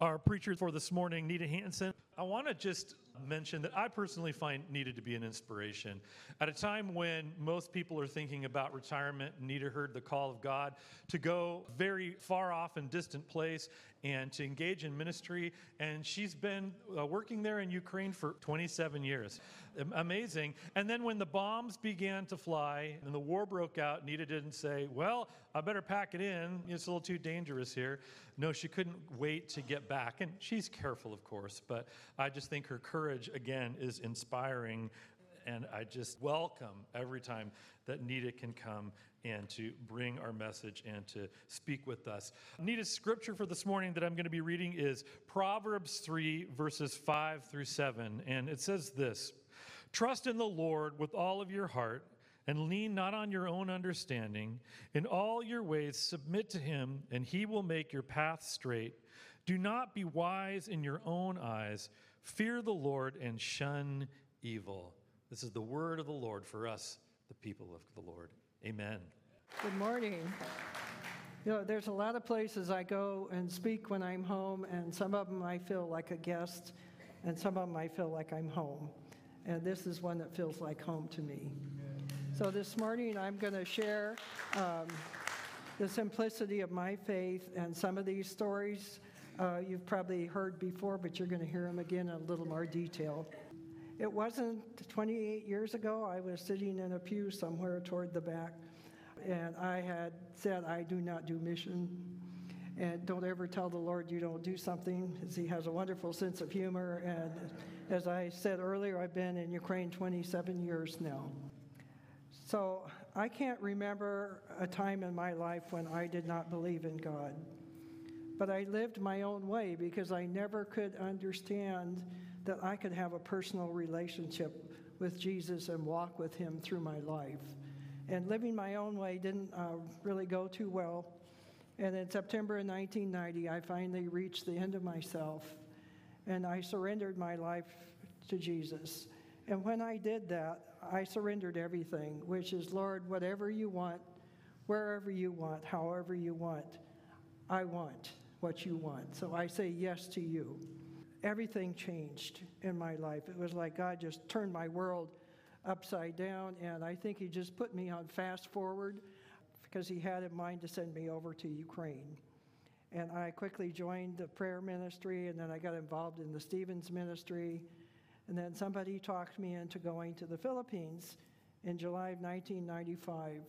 Our preacher for this morning, Nita Hanson. I want to just mention that I personally find Nita to be an inspiration. At a time when most people are thinking about retirement, Nita heard the call of God to go very far off and distant place and to engage in ministry. And she's been uh, working there in Ukraine for 27 years. Amazing. And then when the bombs began to fly and the war broke out, Nita didn't say, Well, I better pack it in. It's a little too dangerous here. No, she couldn't wait to get back. And she's careful, of course, but I just think her courage, again, is inspiring. And I just welcome every time that Nita can come and to bring our message and to speak with us. Nita's scripture for this morning that I'm going to be reading is Proverbs 3, verses 5 through 7. And it says this Trust in the Lord with all of your heart and lean not on your own understanding. In all your ways, submit to him, and he will make your path straight. Do not be wise in your own eyes. Fear the Lord and shun evil. This is the word of the Lord for us, the people of the Lord. Amen. Good morning. You know, there's a lot of places I go and speak when I'm home, and some of them I feel like a guest, and some of them I feel like I'm home. And this is one that feels like home to me. So this morning I'm going to share um, the simplicity of my faith, and some of these stories uh, you've probably heard before, but you're going to hear them again in a little more detail. It wasn't 28 years ago, I was sitting in a pew somewhere toward the back, and I had said, I do not do mission. And don't ever tell the Lord you don't do something, as He has a wonderful sense of humor. And as I said earlier, I've been in Ukraine 27 years now. So I can't remember a time in my life when I did not believe in God. But I lived my own way because I never could understand that I could have a personal relationship with Jesus and walk with Him through my life. And living my own way didn't uh, really go too well. And in September of 1990, I finally reached the end of myself and I surrendered my life to Jesus. And when I did that, I surrendered everything, which is, Lord, whatever you want, wherever you want, however you want, I want what you want. So I say yes to you. Everything changed in my life. It was like God just turned my world upside down, and I think He just put me on fast forward because He had in mind to send me over to Ukraine. And I quickly joined the prayer ministry, and then I got involved in the Stevens ministry. And then somebody talked me into going to the Philippines in July of 1995.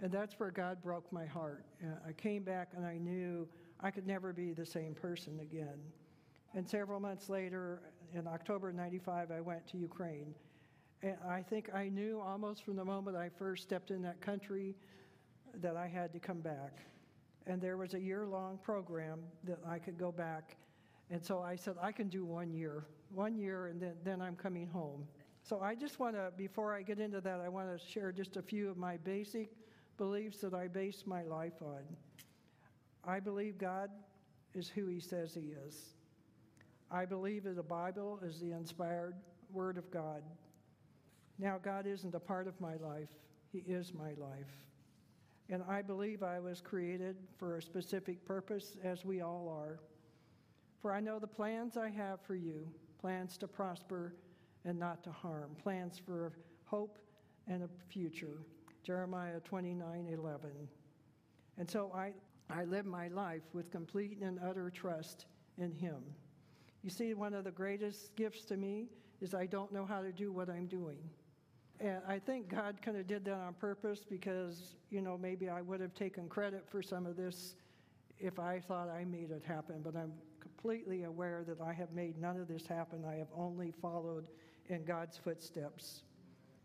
And that's where God broke my heart. I came back and I knew I could never be the same person again. And several months later, in October 95, I went to Ukraine. And I think I knew almost from the moment I first stepped in that country that I had to come back. And there was a year long program that I could go back. And so I said, I can do one year, one year, and then, then I'm coming home. So I just want to, before I get into that, I want to share just a few of my basic beliefs that I base my life on. I believe God is who He says He is. I believe that the Bible is the inspired Word of God. Now, God isn't a part of my life, He is my life. And I believe I was created for a specific purpose, as we all are. For I know the plans I have for you plans to prosper and not to harm, plans for hope and a future. Jeremiah 29 11. And so I, I live my life with complete and utter trust in Him. You see, one of the greatest gifts to me is I don't know how to do what I'm doing. And I think God kind of did that on purpose because, you know, maybe I would have taken credit for some of this if I thought I made it happen. But I'm completely aware that I have made none of this happen. I have only followed in God's footsteps.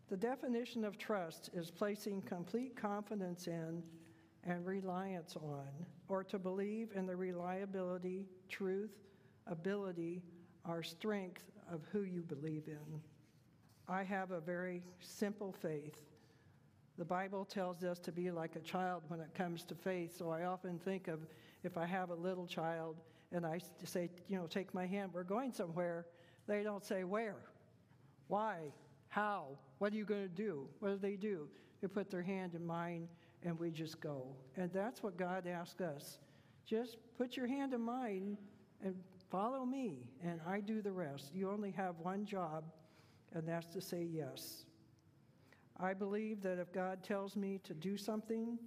The definition of trust is placing complete confidence in and reliance on, or to believe in the reliability, truth, ability, or strength of who you believe in. I have a very simple faith. The Bible tells us to be like a child when it comes to faith, so I often think of if I have a little child and I say, you know, take my hand, we're going somewhere, they don't say where, why, how, what are you going to do? What do they do? They put their hand in mine and we just go. And that's what God asks us. Just put your hand in mine and follow me, and I do the rest. You only have one job, and that's to say yes. I believe that if God tells me to do something,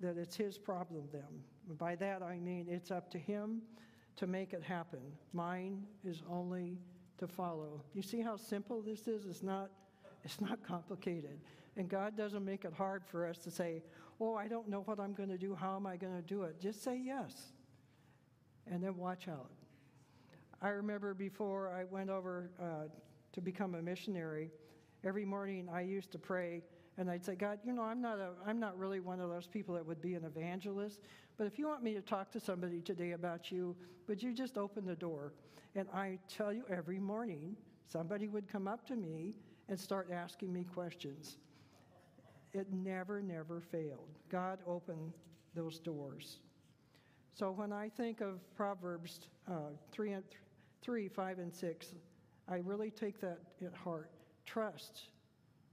that it's His problem then. By that I mean it's up to Him to make it happen. Mine is only to follow. You see how simple this is? It's not, it's not complicated. And God doesn't make it hard for us to say, Oh, I don't know what I'm going to do. How am I going to do it? Just say yes. And then watch out. I remember before I went over uh, to become a missionary, every morning I used to pray and I'd say, God, you know, I'm not, a, I'm not really one of those people that would be an evangelist, but if you want me to talk to somebody today about you, would you just open the door? And I tell you, every morning, somebody would come up to me and start asking me questions. It never, never failed. God opened those doors. So when I think of Proverbs uh, 3, and 3, 5, and 6, I really take that at heart. Trust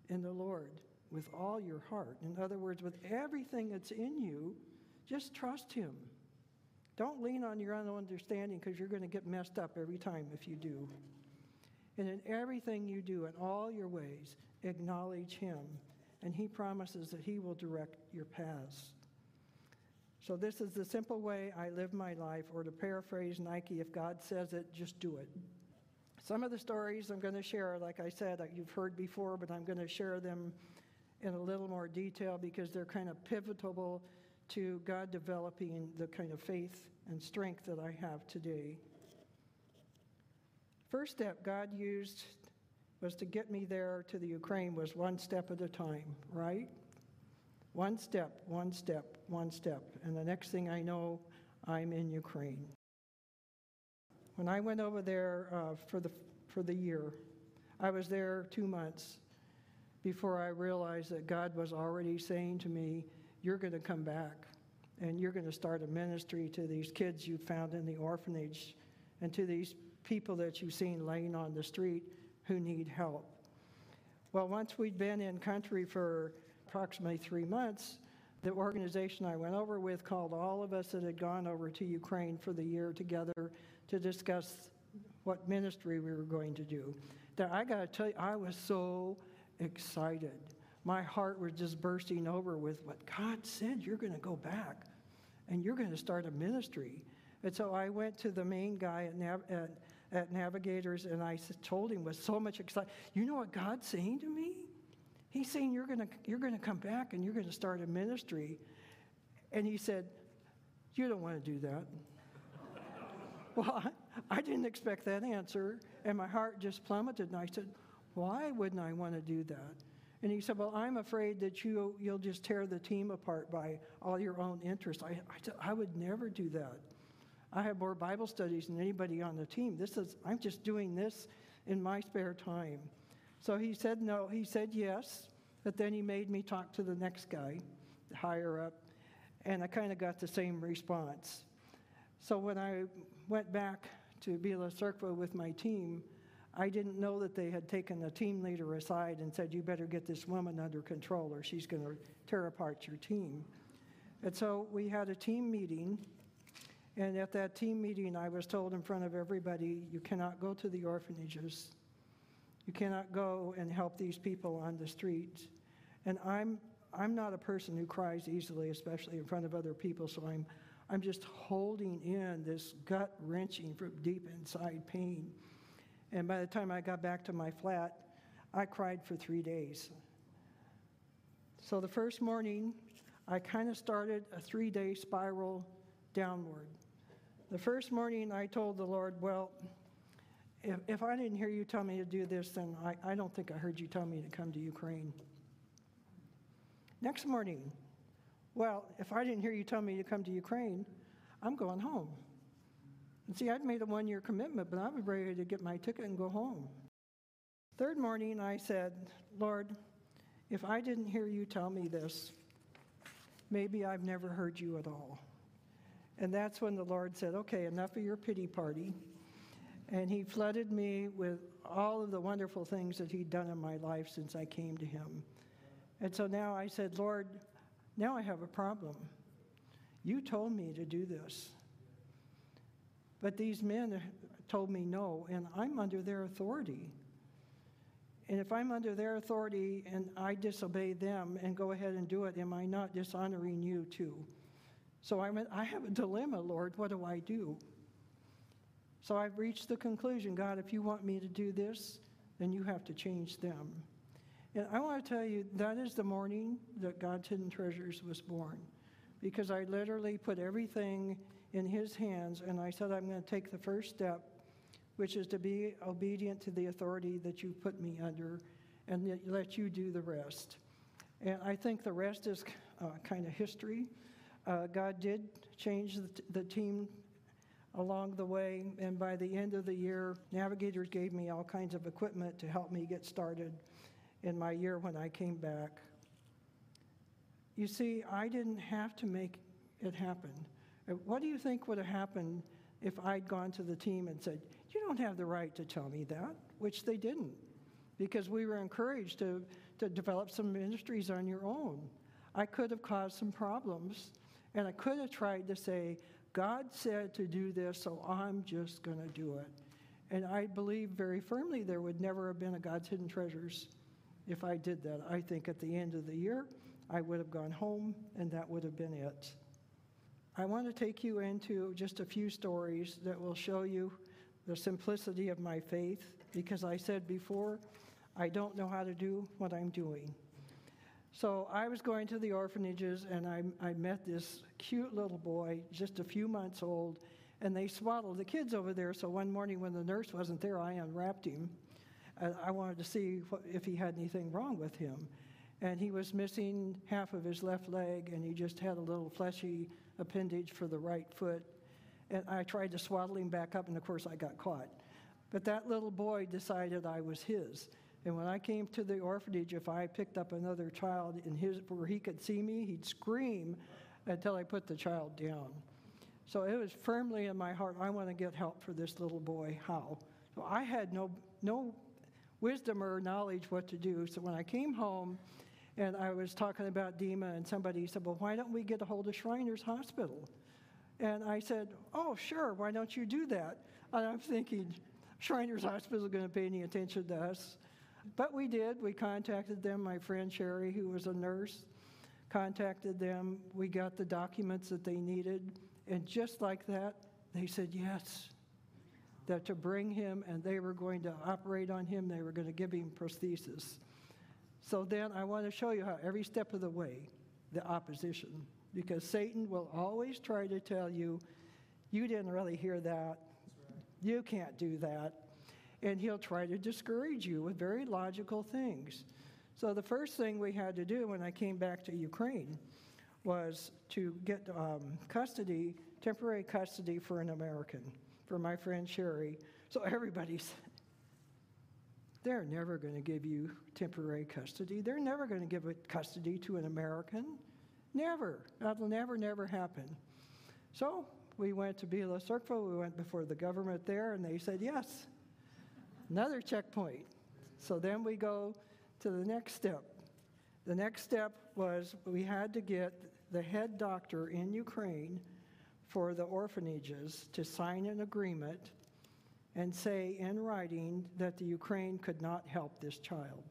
in the Lord with all your heart. In other words, with everything that's in you, just trust Him. Don't lean on your own understanding because you're going to get messed up every time if you do. And in everything you do, in all your ways, acknowledge Him. And He promises that He will direct your paths. So, this is the simple way I live my life, or to paraphrase Nike, if God says it, just do it. Some of the stories I'm going to share, like I said, you've heard before, but I'm going to share them in a little more detail because they're kind of pivotal to God developing the kind of faith and strength that I have today. First step God used was to get me there to the Ukraine was one step at a time, right? One step, one step, one step. And the next thing I know, I'm in Ukraine. When I went over there uh, for, the, for the year, I was there two months before I realized that God was already saying to me, You're going to come back and you're going to start a ministry to these kids you found in the orphanage and to these people that you've seen laying on the street who need help. Well, once we'd been in country for approximately three months, the organization I went over with called all of us that had gone over to Ukraine for the year together to discuss what ministry we were going to do. Now, I got to tell you, I was so excited. My heart was just bursting over with what God said, you're going to go back and you're going to start a ministry. And so I went to the main guy at, Nav- at, at Navigators and I told him with so much excitement, you know what God's saying to me? He's saying you're going you're going to come back and you're going to start a ministry. And he said, You don't want to do that. well, I, I didn't expect that answer. And my heart just plummeted. And I said, Why wouldn't I want to do that? And he said, Well, I'm afraid that you, you'll just tear the team apart by all your own interests. I, I, I would never do that. I have more Bible studies than anybody on the team. This is, I'm just doing this in my spare time. So he said no. He said yes, but then he made me talk to the next guy, higher up, and I kind of got the same response. So when I went back to Bila Cirkva with my team, I didn't know that they had taken the team leader aside and said, You better get this woman under control or she's going to tear apart your team. And so we had a team meeting. And at that team meeting, I was told in front of everybody, You cannot go to the orphanages you cannot go and help these people on the streets. And I'm, I'm not a person who cries easily, especially in front of other people, so I'm, I'm just holding in this gut wrenching from deep inside pain. And by the time I got back to my flat, I cried for three days. So the first morning, I kind of started a three day spiral downward. The first morning, I told the Lord, Well, if, if I didn't hear you tell me to do this, then I, I don't think I heard you tell me to come to Ukraine. Next morning, well, if I didn't hear you tell me to come to Ukraine, I'm going home. And see, I'd made a one year commitment, but I was ready to get my ticket and go home. Third morning, I said, Lord, if I didn't hear you tell me this, maybe I've never heard you at all. And that's when the Lord said, Okay, enough of your pity party. And he flooded me with all of the wonderful things that he'd done in my life since I came to him. And so now I said, Lord, now I have a problem. You told me to do this. But these men told me no, and I'm under their authority. And if I'm under their authority and I disobey them and go ahead and do it, am I not dishonoring you too? So I'm, I have a dilemma, Lord. What do I do? So I've reached the conclusion God, if you want me to do this, then you have to change them. And I want to tell you, that is the morning that God's Hidden Treasures was born. Because I literally put everything in His hands and I said, I'm going to take the first step, which is to be obedient to the authority that you put me under and let you do the rest. And I think the rest is uh, kind of history. Uh, God did change the, the team along the way, and by the end of the year, Navigators gave me all kinds of equipment to help me get started in my year when I came back. You see, I didn't have to make it happen. Uh, What do you think would have happened if I'd gone to the team and said, You don't have the right to tell me that? Which they didn't, because we were encouraged to, to develop some ministries on your own. I could have caused some problems, and I could have tried to say, God said to do this, so I'm just going to do it. And I believe very firmly there would never have been a God's Hidden Treasures if I did that. I think at the end of the year, I would have gone home, and that would have been it. I want to take you into just a few stories that will show you the simplicity of my faith, because I said before, I don't know how to do what I'm doing. So I was going to the orphanages and I, I met this cute little boy, just a few months old, and they swaddled the kids over there. So one morning when the nurse wasn't there, I unwrapped him. I wanted to see what, if he had anything wrong with him. And he was missing half of his left leg, and he just had a little fleshy appendage for the right foot. And I tried to swaddle him back up, and of course I got caught. But that little boy decided I was his. And when I came to the orphanage, if I picked up another child in his where he could see me, he'd scream until I put the child down. So it was firmly in my heart, I want to get help for this little boy. How? So I had no no wisdom or knowledge what to do. So when I came home and I was talking about Dima, and somebody said, Well, why don't we get a hold of Shriners Hospital? And I said, Oh, sure, why don't you do that? And I'm thinking, Shriners Hospital is going to pay any attention to us. But we did. We contacted them. My friend Sherry, who was a nurse, contacted them. We got the documents that they needed. And just like that, they said yes. That to bring him, and they were going to operate on him, they were going to give him prosthesis. So then I want to show you how every step of the way, the opposition, because Satan will always try to tell you, you didn't really hear that. You can't do that and he'll try to discourage you with very logical things. So, the first thing we had to do when I came back to Ukraine was to get um, custody, temporary custody for an American, for my friend Sherry. So, everybody said, they're never going to give you temporary custody. They're never going to give custody to an American. Never. That'll never, never happen. So, we went to Bila Cirkva. We went before the government there, and they said yes another checkpoint. So then we go to the next step. The next step was we had to get the head doctor in Ukraine for the orphanages to sign an agreement and say in writing that the Ukraine could not help this child.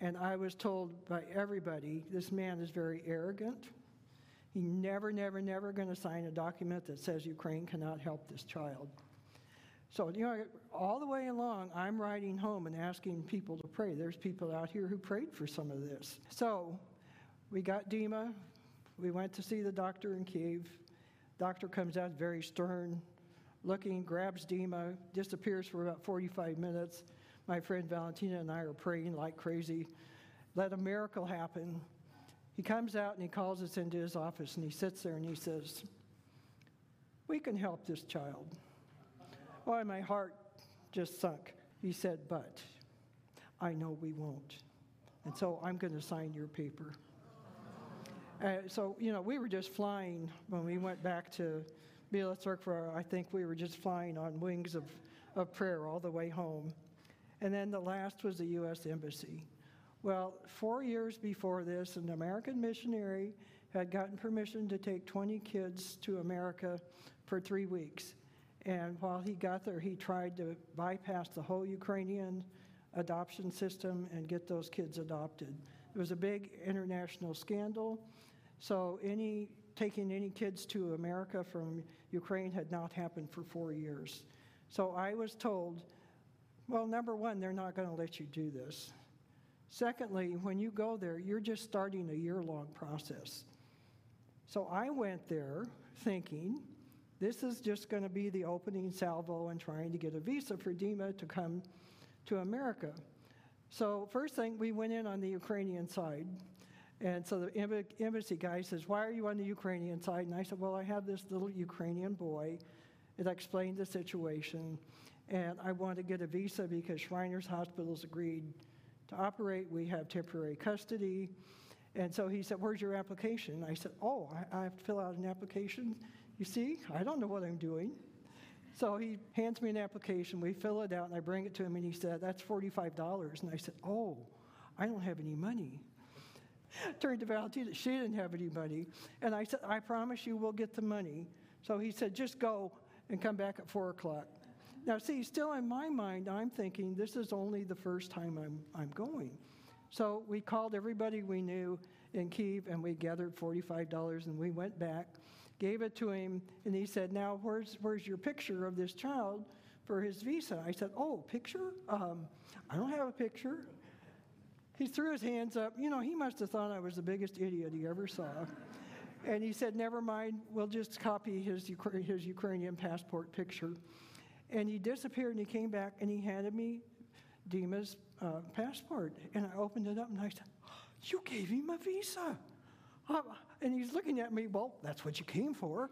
And I was told by everybody this man is very arrogant. He never, never, never going to sign a document that says Ukraine cannot help this child. So, you know, all the way along, I'm writing home and asking people to pray. There's people out here who prayed for some of this. So, we got Dima. We went to see the doctor in Kiev. Doctor comes out very stern looking, grabs Dima, disappears for about 45 minutes. My friend Valentina and I are praying like crazy. Let a miracle happen. He comes out and he calls us into his office and he sits there and he says, We can help this child. Why, my heart just sunk. He said, But I know we won't. And so I'm going to sign your paper. Uh, so, you know, we were just flying when we went back to Bila Cirkva. I think we were just flying on wings of, of prayer all the way home. And then the last was the U.S. Embassy. Well, four years before this, an American missionary had gotten permission to take 20 kids to America for three weeks. And while he got there, he tried to bypass the whole Ukrainian adoption system and get those kids adopted. It was a big international scandal. So any taking any kids to America from Ukraine had not happened for four years. So I was told, well, number one, they're not going to let you do this. Secondly, when you go there, you're just starting a year long process. So I went there thinking this is just going to be the opening salvo and trying to get a visa for Dima to come to America. So, first thing, we went in on the Ukrainian side. And so the embassy guy says, Why are you on the Ukrainian side? And I said, Well, I have this little Ukrainian boy. It explained the situation. And I want to get a visa because Shriners Hospitals agreed to operate. We have temporary custody. And so he said, Where's your application? I said, Oh, I have to fill out an application. You see, I don't know what I'm doing. So he hands me an application. We fill it out, and I bring it to him, and he said, That's $45. And I said, Oh, I don't have any money. Turned to Valentina, she didn't have any money. And I said, I promise you we'll get the money. So he said, Just go and come back at 4 o'clock. Now, see, still in my mind, I'm thinking this is only the first time I'm, I'm going. So we called everybody we knew in Kiev and we gathered $45 and we went back, gave it to him, and he said, Now, where's, where's your picture of this child for his visa? I said, Oh, picture? Um, I don't have a picture. He threw his hands up. You know, he must have thought I was the biggest idiot he ever saw. And he said, Never mind, we'll just copy his, his Ukrainian passport picture. And he disappeared and he came back and he handed me Dima's uh, passport. And I opened it up and I said, You gave him a visa. Uh, and he's looking at me, Well, that's what you came for.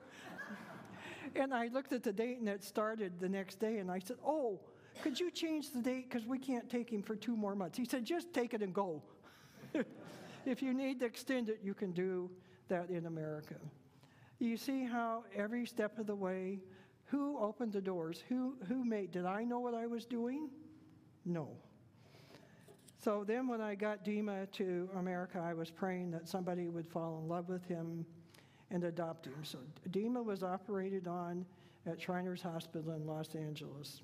and I looked at the date and it started the next day and I said, Oh, could you change the date? Because we can't take him for two more months. He said, Just take it and go. if you need to extend it, you can do that in America. You see how every step of the way, who opened the doors? Who, who made, did I know what I was doing? No. So then when I got Dima to America, I was praying that somebody would fall in love with him and adopt him. So Dima was operated on at Shriners Hospital in Los Angeles.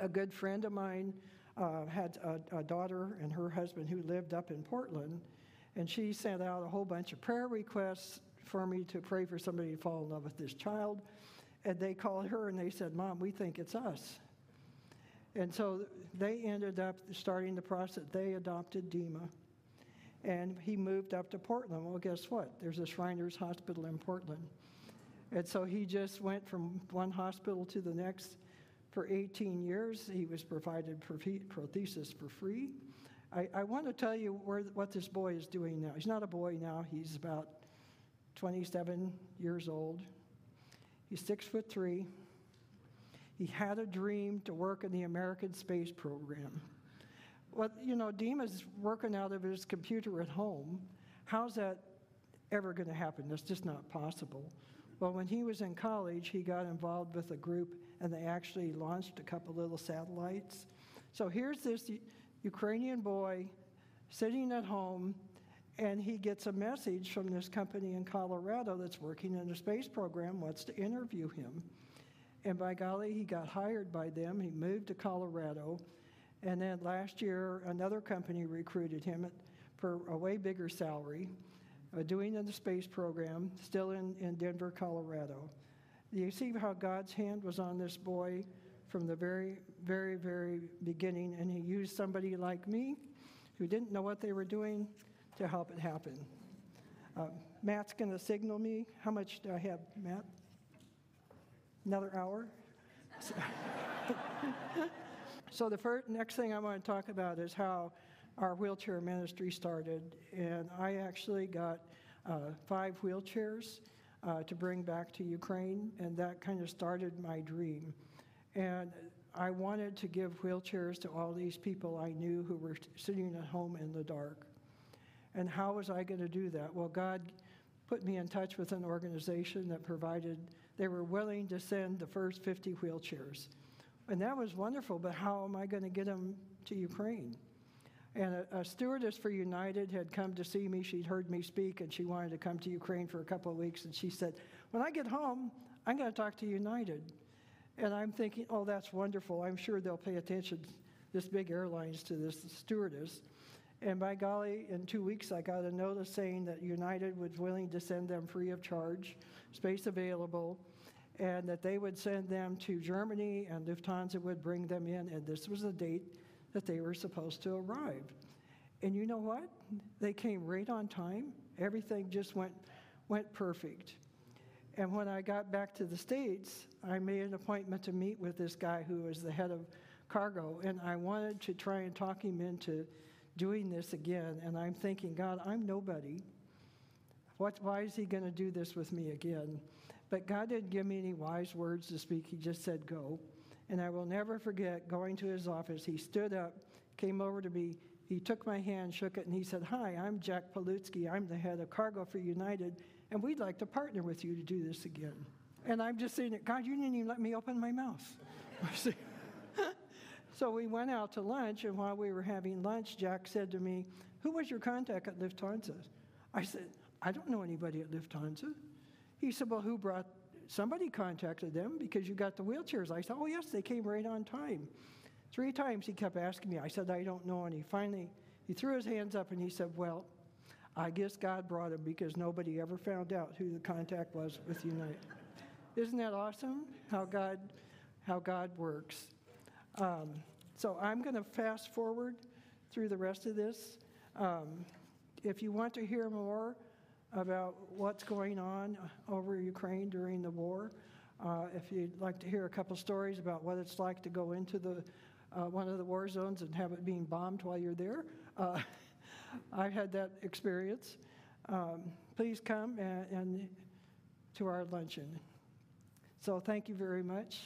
A good friend of mine uh, had a, a daughter and her husband who lived up in Portland, and she sent out a whole bunch of prayer requests for me to pray for somebody to fall in love with this child. And they called her and they said, Mom, we think it's us. And so they ended up starting the process. They adopted Dima. And he moved up to Portland. Well, guess what? There's a Shriners Hospital in Portland. And so he just went from one hospital to the next. For 18 years, he was provided prosthesis for free. I, I want to tell you where, what this boy is doing now. He's not a boy now, he's about 27 years old. He's six foot three. He had a dream to work in the American space program. Well, you know, Dima's working out of his computer at home. How's that ever going to happen? That's just not possible. Well, when he was in college, he got involved with a group and they actually launched a couple little satellites. So here's this Ukrainian boy sitting at home and he gets a message from this company in Colorado that's working in the space program, wants to interview him. And by golly, he got hired by them. He moved to Colorado. And then last year, another company recruited him for a way bigger salary, uh, doing in the space program, still in, in Denver, Colorado. You see how God's hand was on this boy from the very, very, very beginning, and he used somebody like me who didn't know what they were doing to help it happen. Uh, Matt's going to signal me. How much do I have, Matt? Another hour? so the first, next thing I want to talk about is how our wheelchair ministry started. And I actually got uh, five wheelchairs uh, to bring back to Ukraine, and that kind of started my dream. And I wanted to give wheelchairs to all these people I knew who were sitting at home in the dark. And how was I going to do that? Well, God put me in touch with an organization that provided they were willing to send the first 50 wheelchairs. And that was wonderful, but how am I going to get them to Ukraine? And a, a, stewardess for United had come to see me. She'd heard me speak, and she wanted to come to Ukraine for a couple of weeks. And she said, When I get home, I'm going to talk to United. And I'm thinking, oh, that's wonderful. I'm sure they'll pay attention, this big airlines, to this stewardess. And by golly, in two weeks, I got a notice saying that United was willing to send them free of charge, space available, and that they would send them to Germany and Lufthansa would bring them in. And this was the date that they were supposed to arrive. And you know what? They came right on time. Everything just went, went perfect. And when I got back to the States, I made an appointment to meet with this guy who was the head of cargo, and I wanted to try and talk him into doing this again. And I'm thinking, God, I'm nobody. What, why is he going to do this with me again? But God didn't give me any wise words to speak. He just said, go. And I will never forget going to his office. He stood up, came over to me. He took my hand, shook it, and he said, Hi, I'm Jack Palutsky. I'm the head of cargo for United, and we'd like to partner with you to do this again. And I'm just saying, God, you didn't even let me open my mouth. so we went out to lunch, and while we were having lunch, Jack said to me, Who was your contact at Lufthansa? I said, I don't know anybody at Lufthansa. He said, Well, who brought, somebody contacted them because you got the wheelchairs. I said, Oh, yes, they came right on time. Three times he kept asking me. I said, I don't know. And he finally, he threw his hands up and he said, Well, I guess God brought him because nobody ever found out who the contact was with United. Isn't that awesome? How God, how God works. Um, so I'm going to fast forward through the rest of this. Um, if you want to hear more about what's going on over Ukraine during the war, uh, if you'd like to hear a couple stories about what it's like to go into the uh, one of the war zones and have it being bombed while you're there, uh, I had that experience. Um, please come and, and to our luncheon. So thank you very much.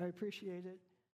I appreciate it.